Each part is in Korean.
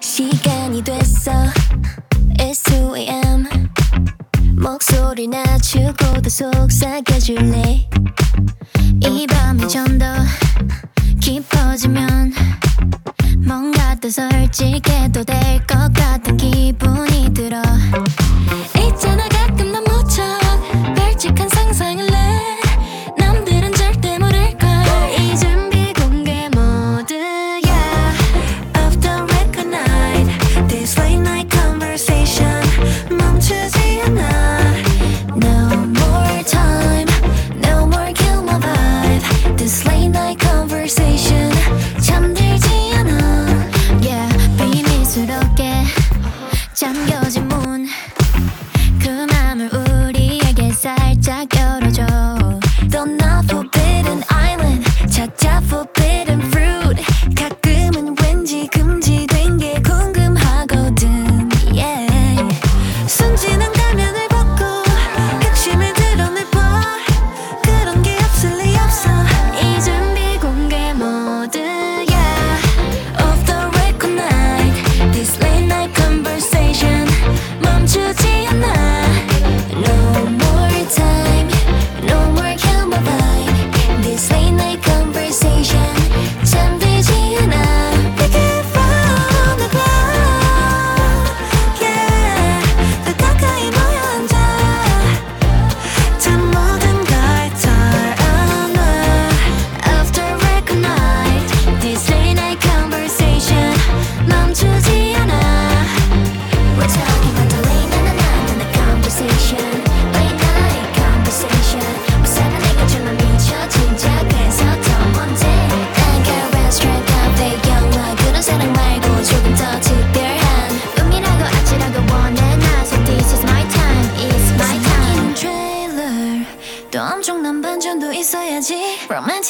시간이 됐어. S.O.M 목소리 낮추고 더 속삭여줄래? 이 밤이 좀 더 깊어지면 뭔가 더 솔직해도 될 것 같은 기분이 들어. 있잖아 가끔 너무 처럼 솔직한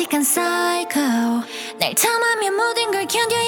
끔찍한 사이코 날 탐하면 모든 걸 견뎌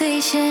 兑现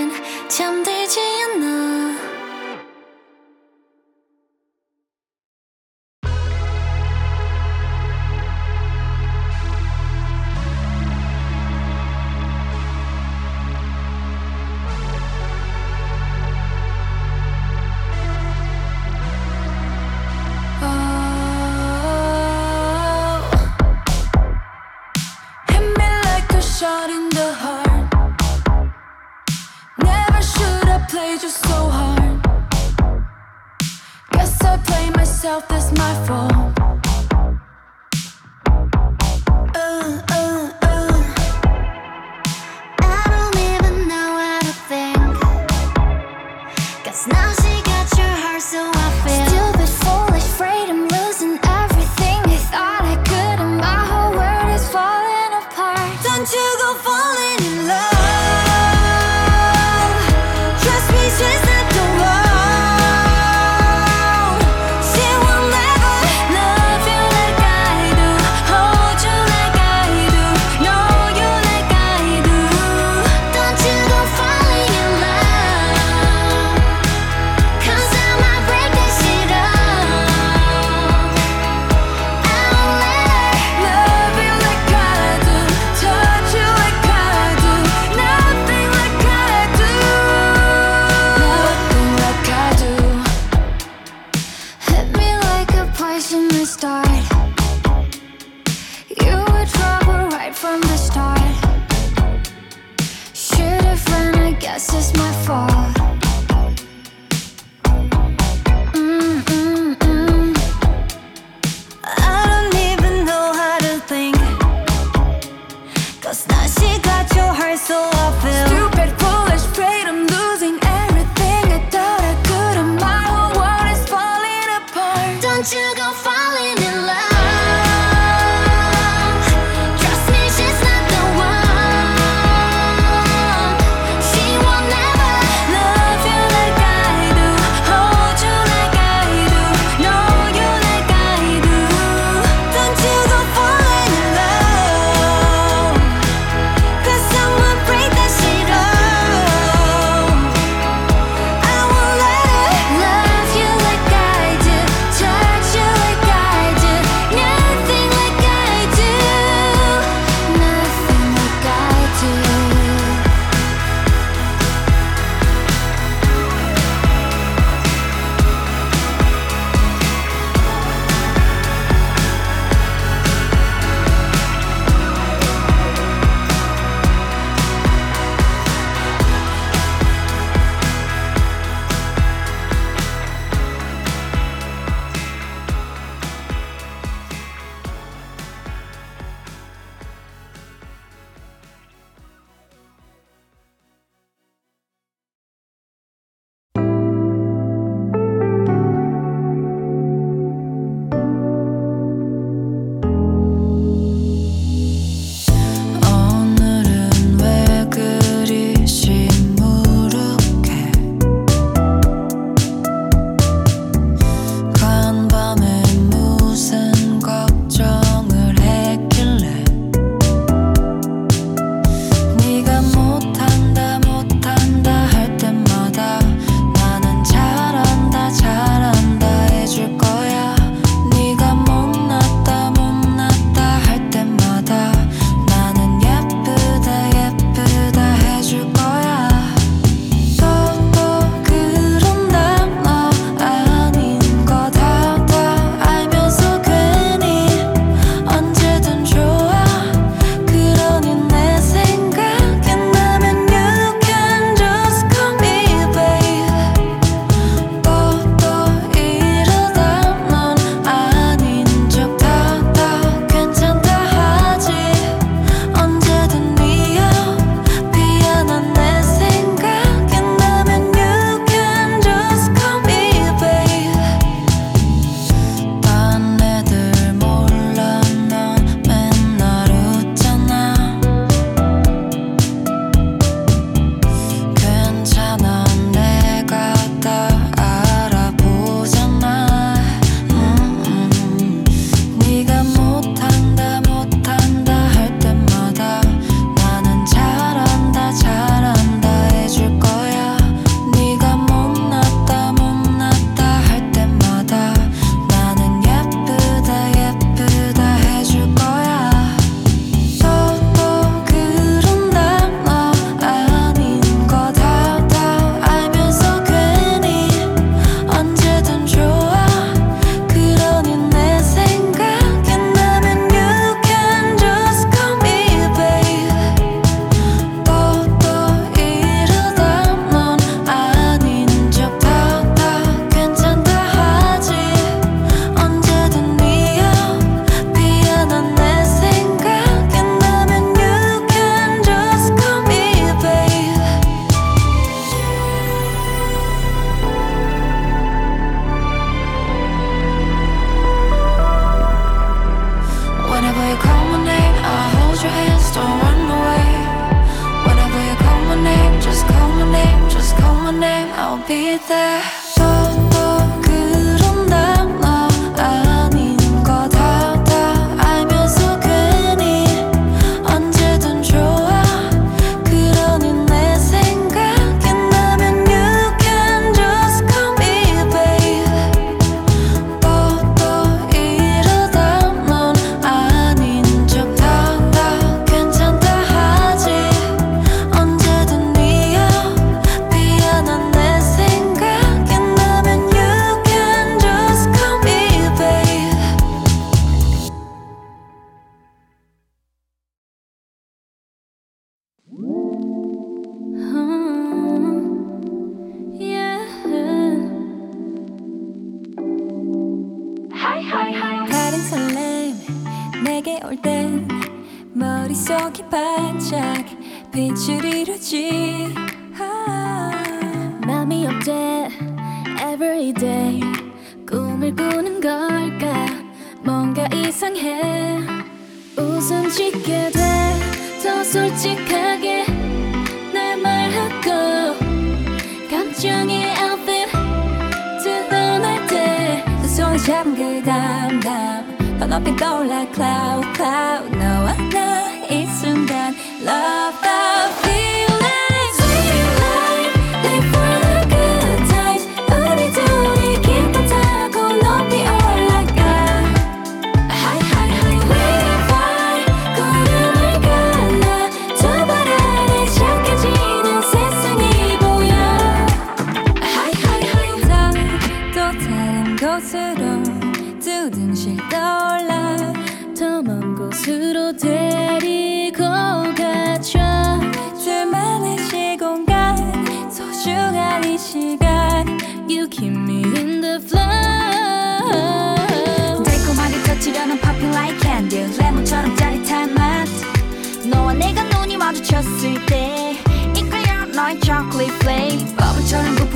cloud.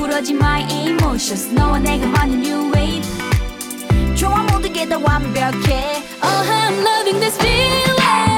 부러진 my emotions. 너와 내가 만든 new wave 좋아 모든 게 다 완벽해. Oh I'm loving this feeling.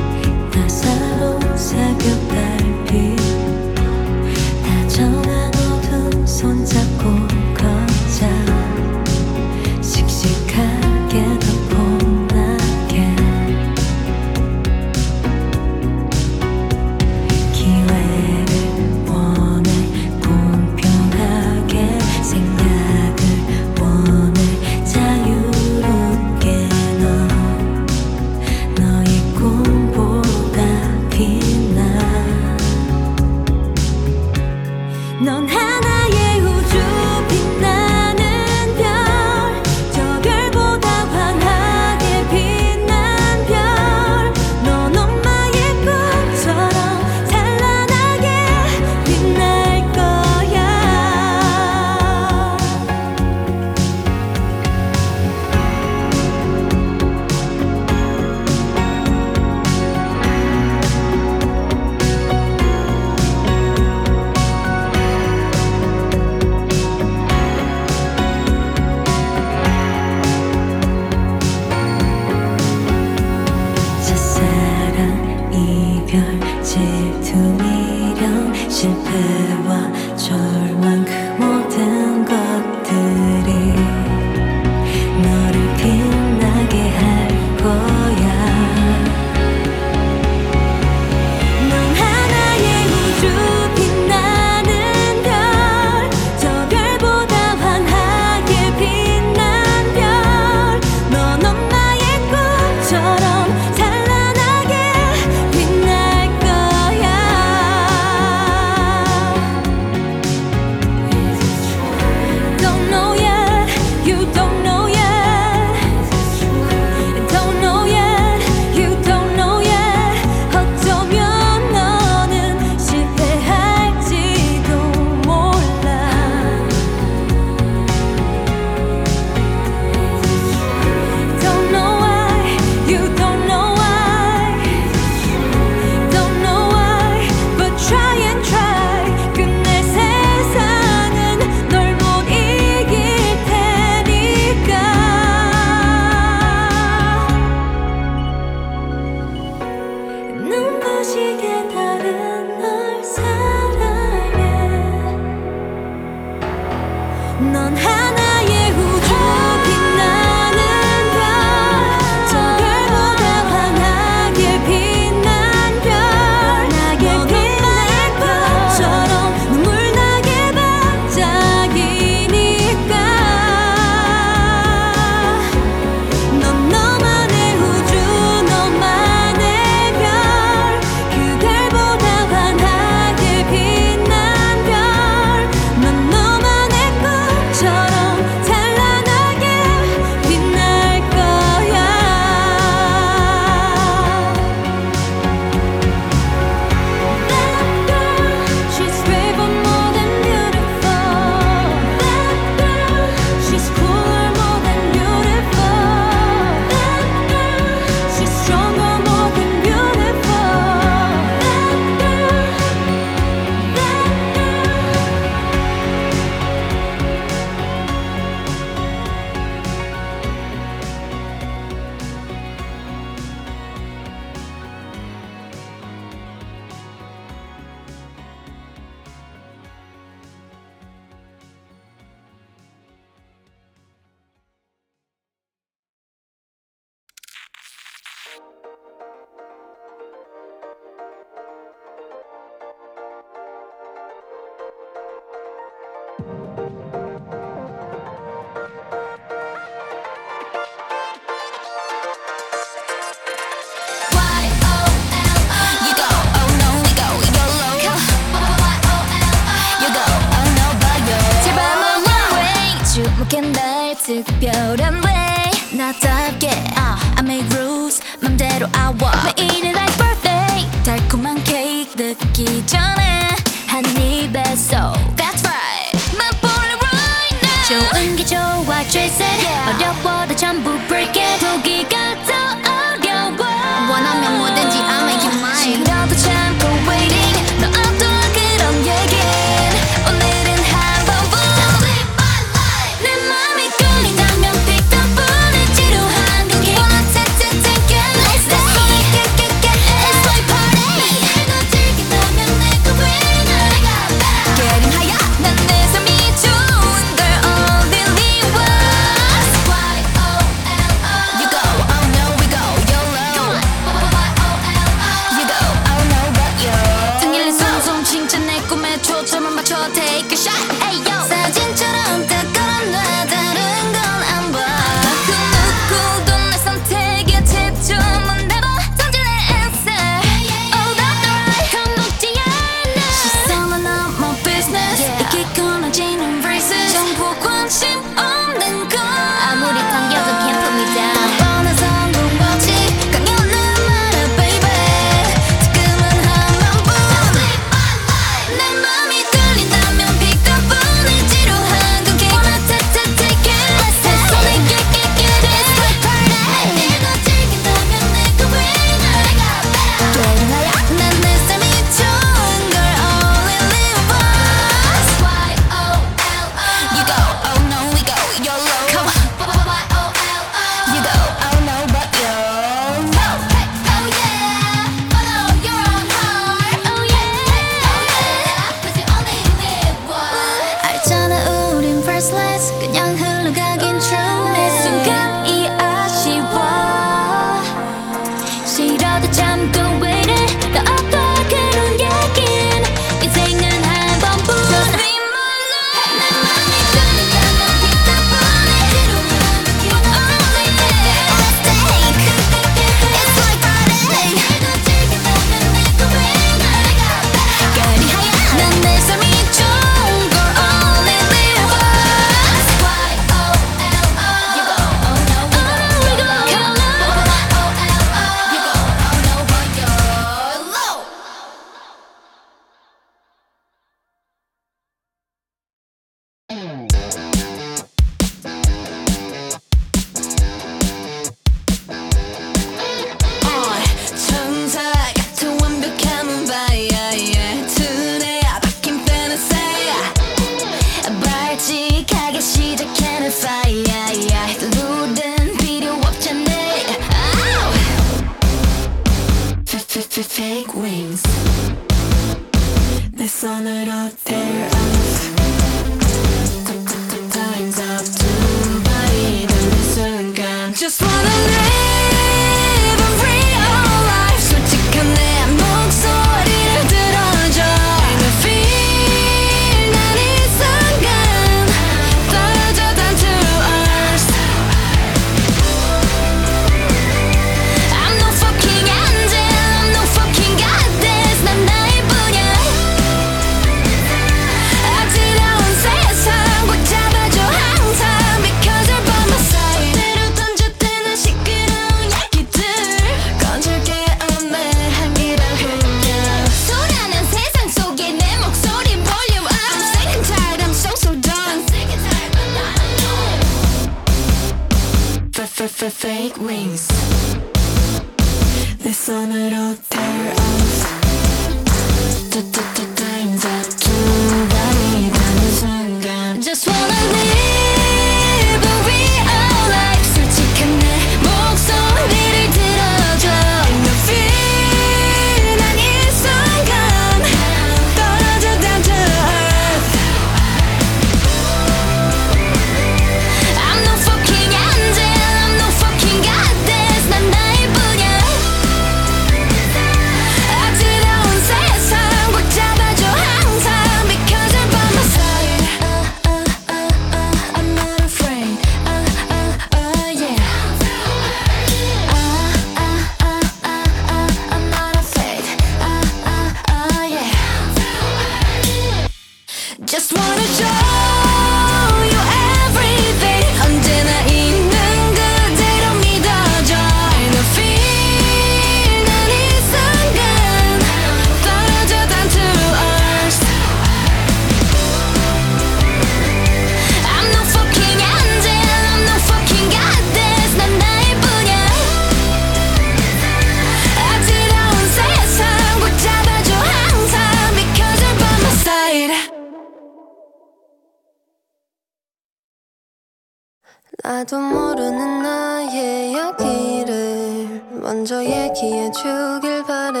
주길 바래.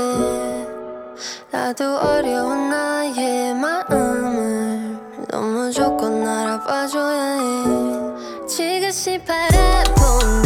나도 어려운 나의 마음을 너무 조건 알아봐줘야 해. 지그시 바라보는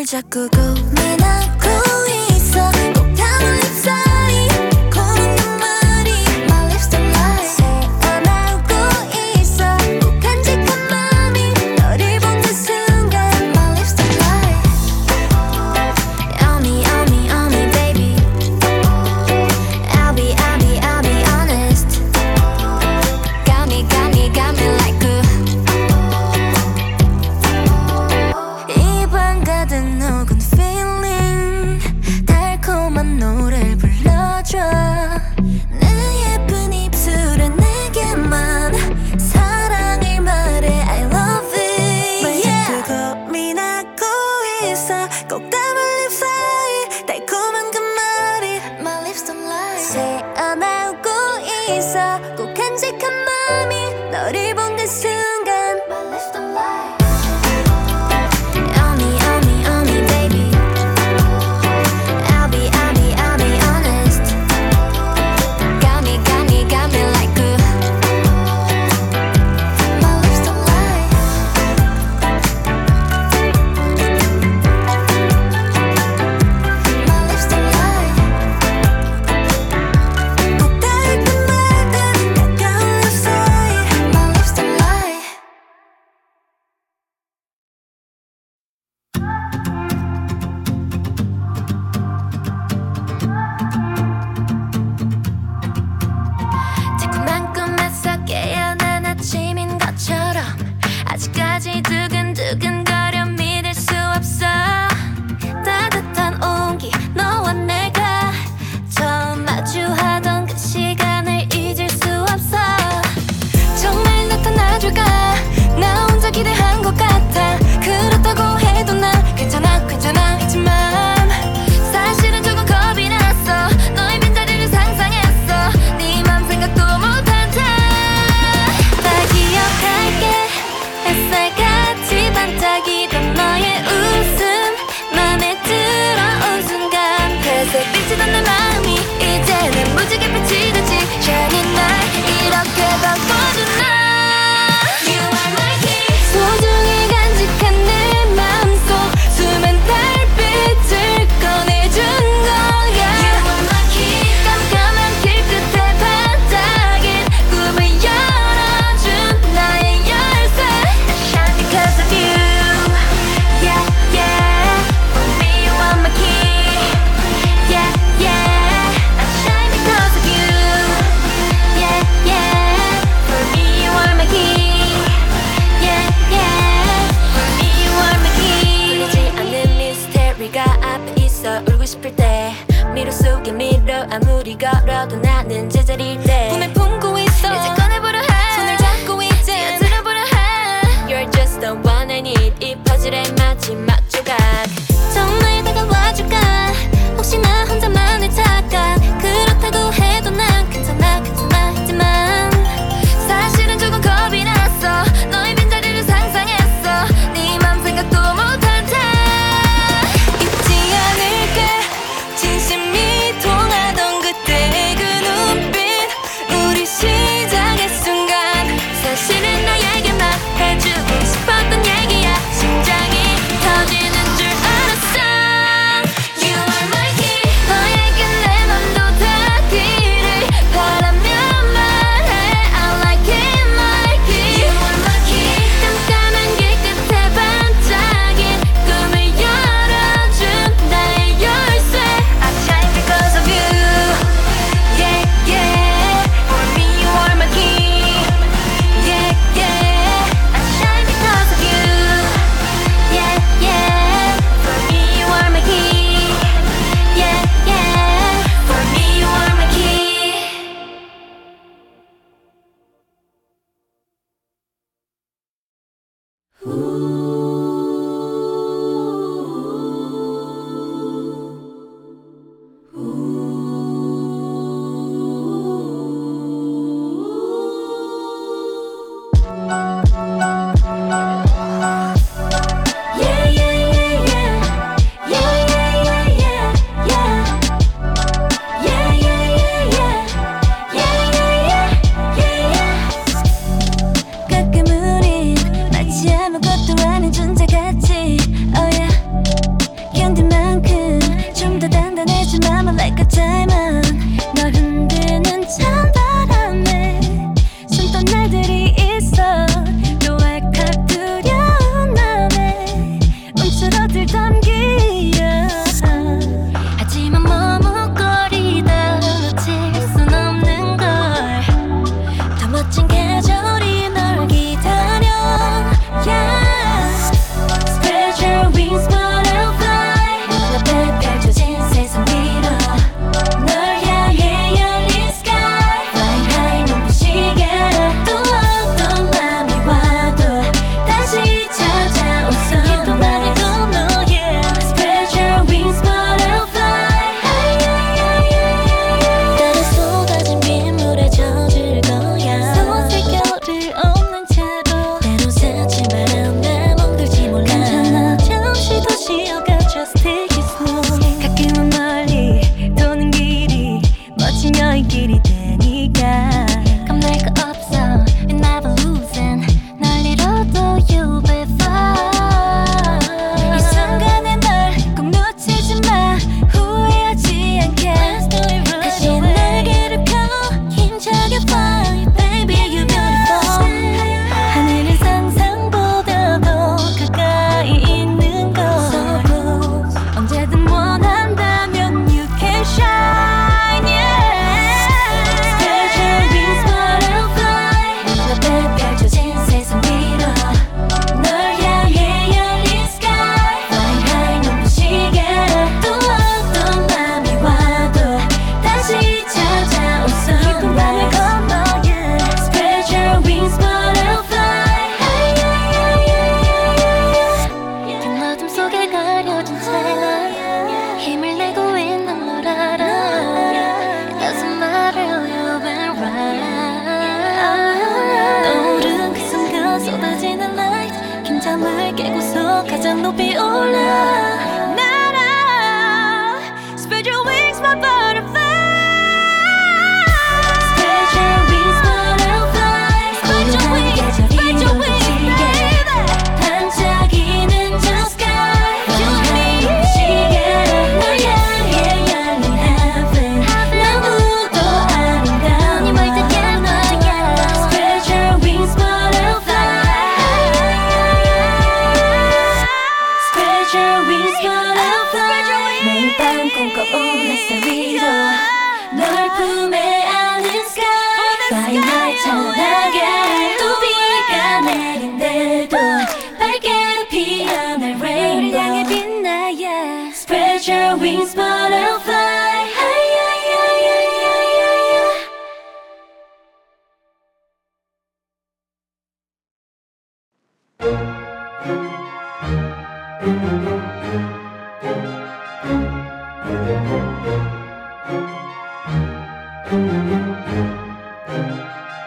뭘 자꾸 고민하고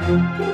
기나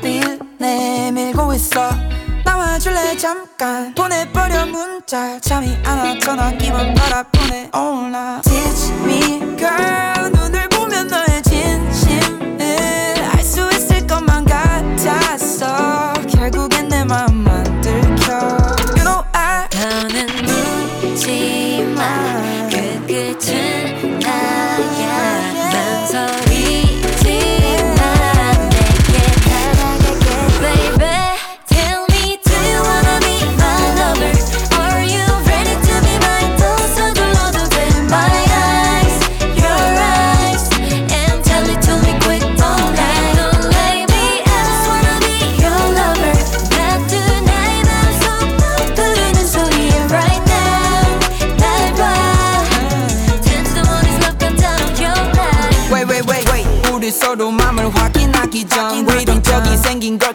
네 내밀고 있어. 나와줄래? 잠깐. 보내버려 문자. 잠이 안 와. 전화기만 바라보네. Oh, All night Teach me girl. 눈을 보면 너의 진심을 알 수 있을 것만 같았어. 결국엔 내 맘만 들켜. You know I 너는 묻지마 그 끝은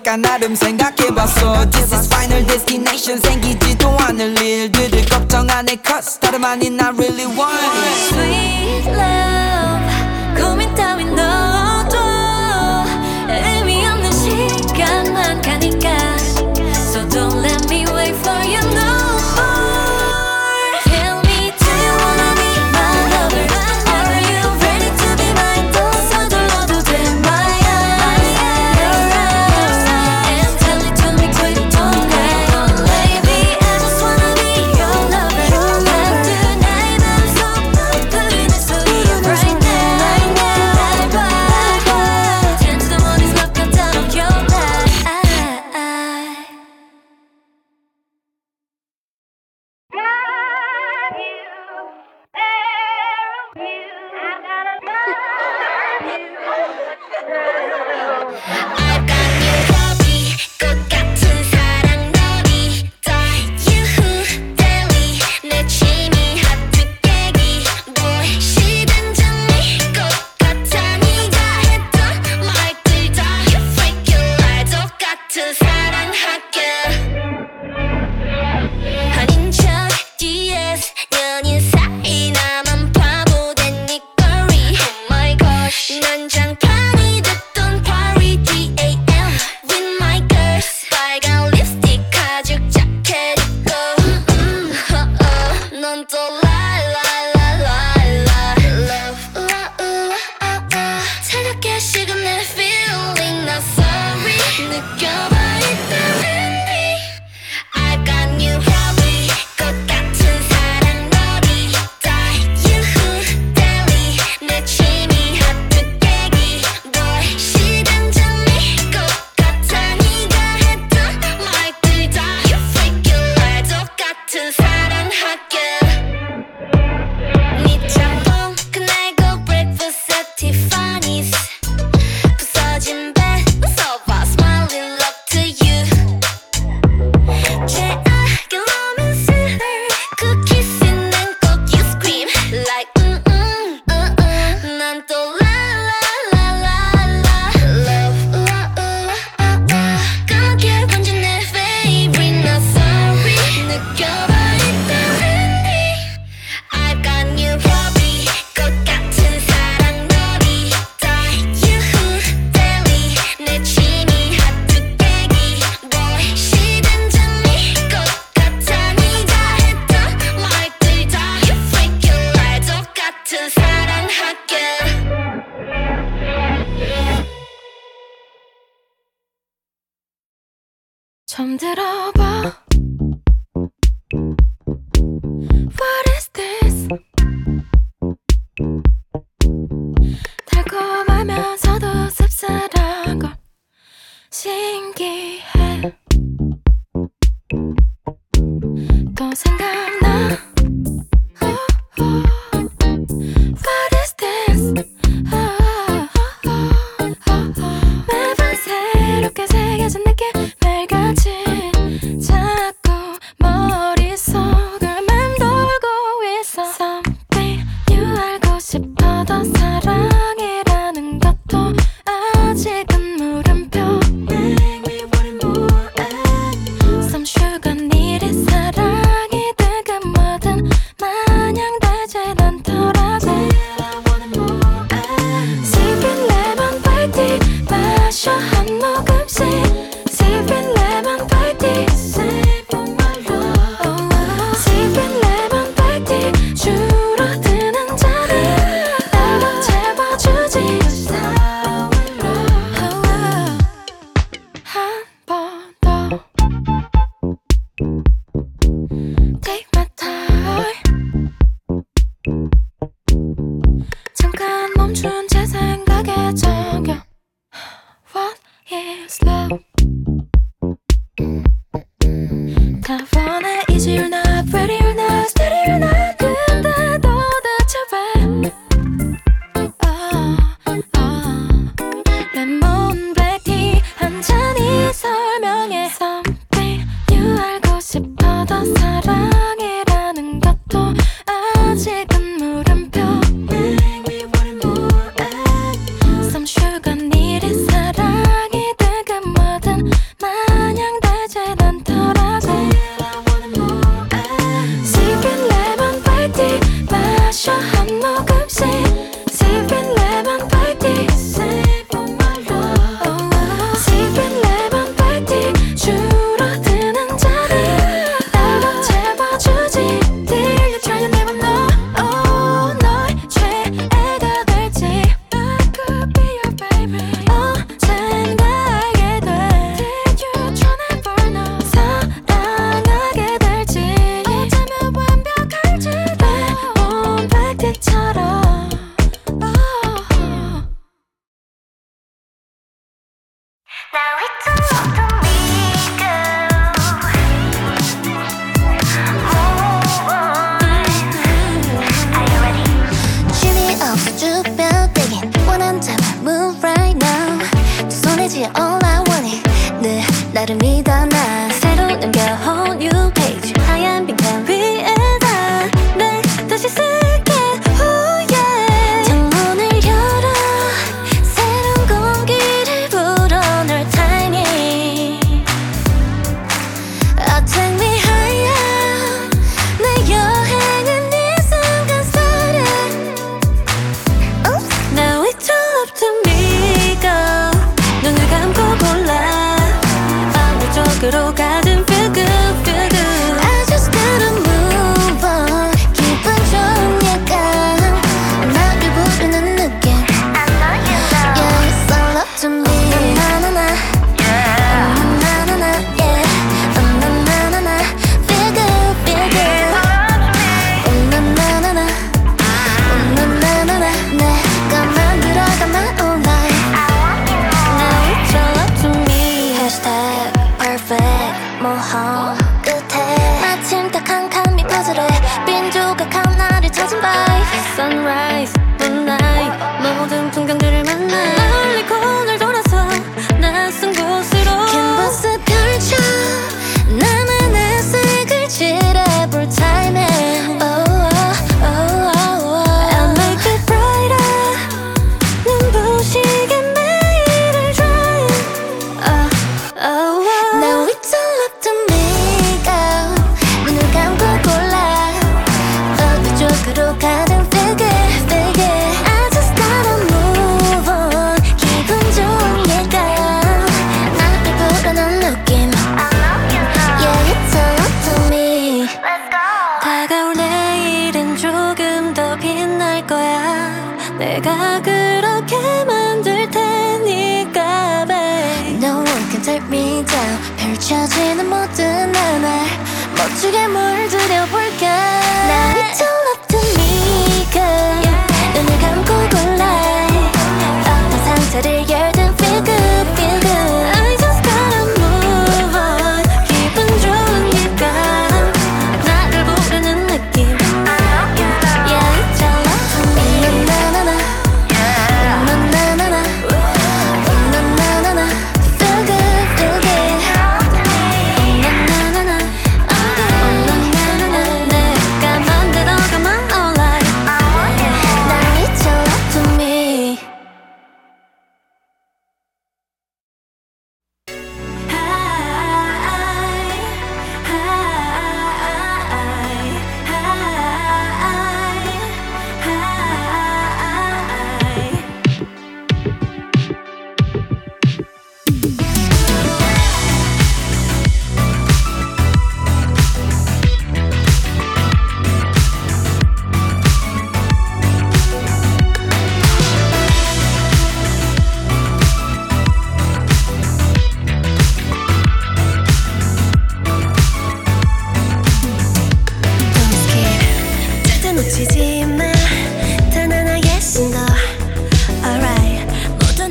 약간 나름 생각해봤어. This is final destination. 생기지도 않을 일들을 걱정 안해. Cause 다름 아닌 I really want. It Sweet love.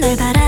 날 바라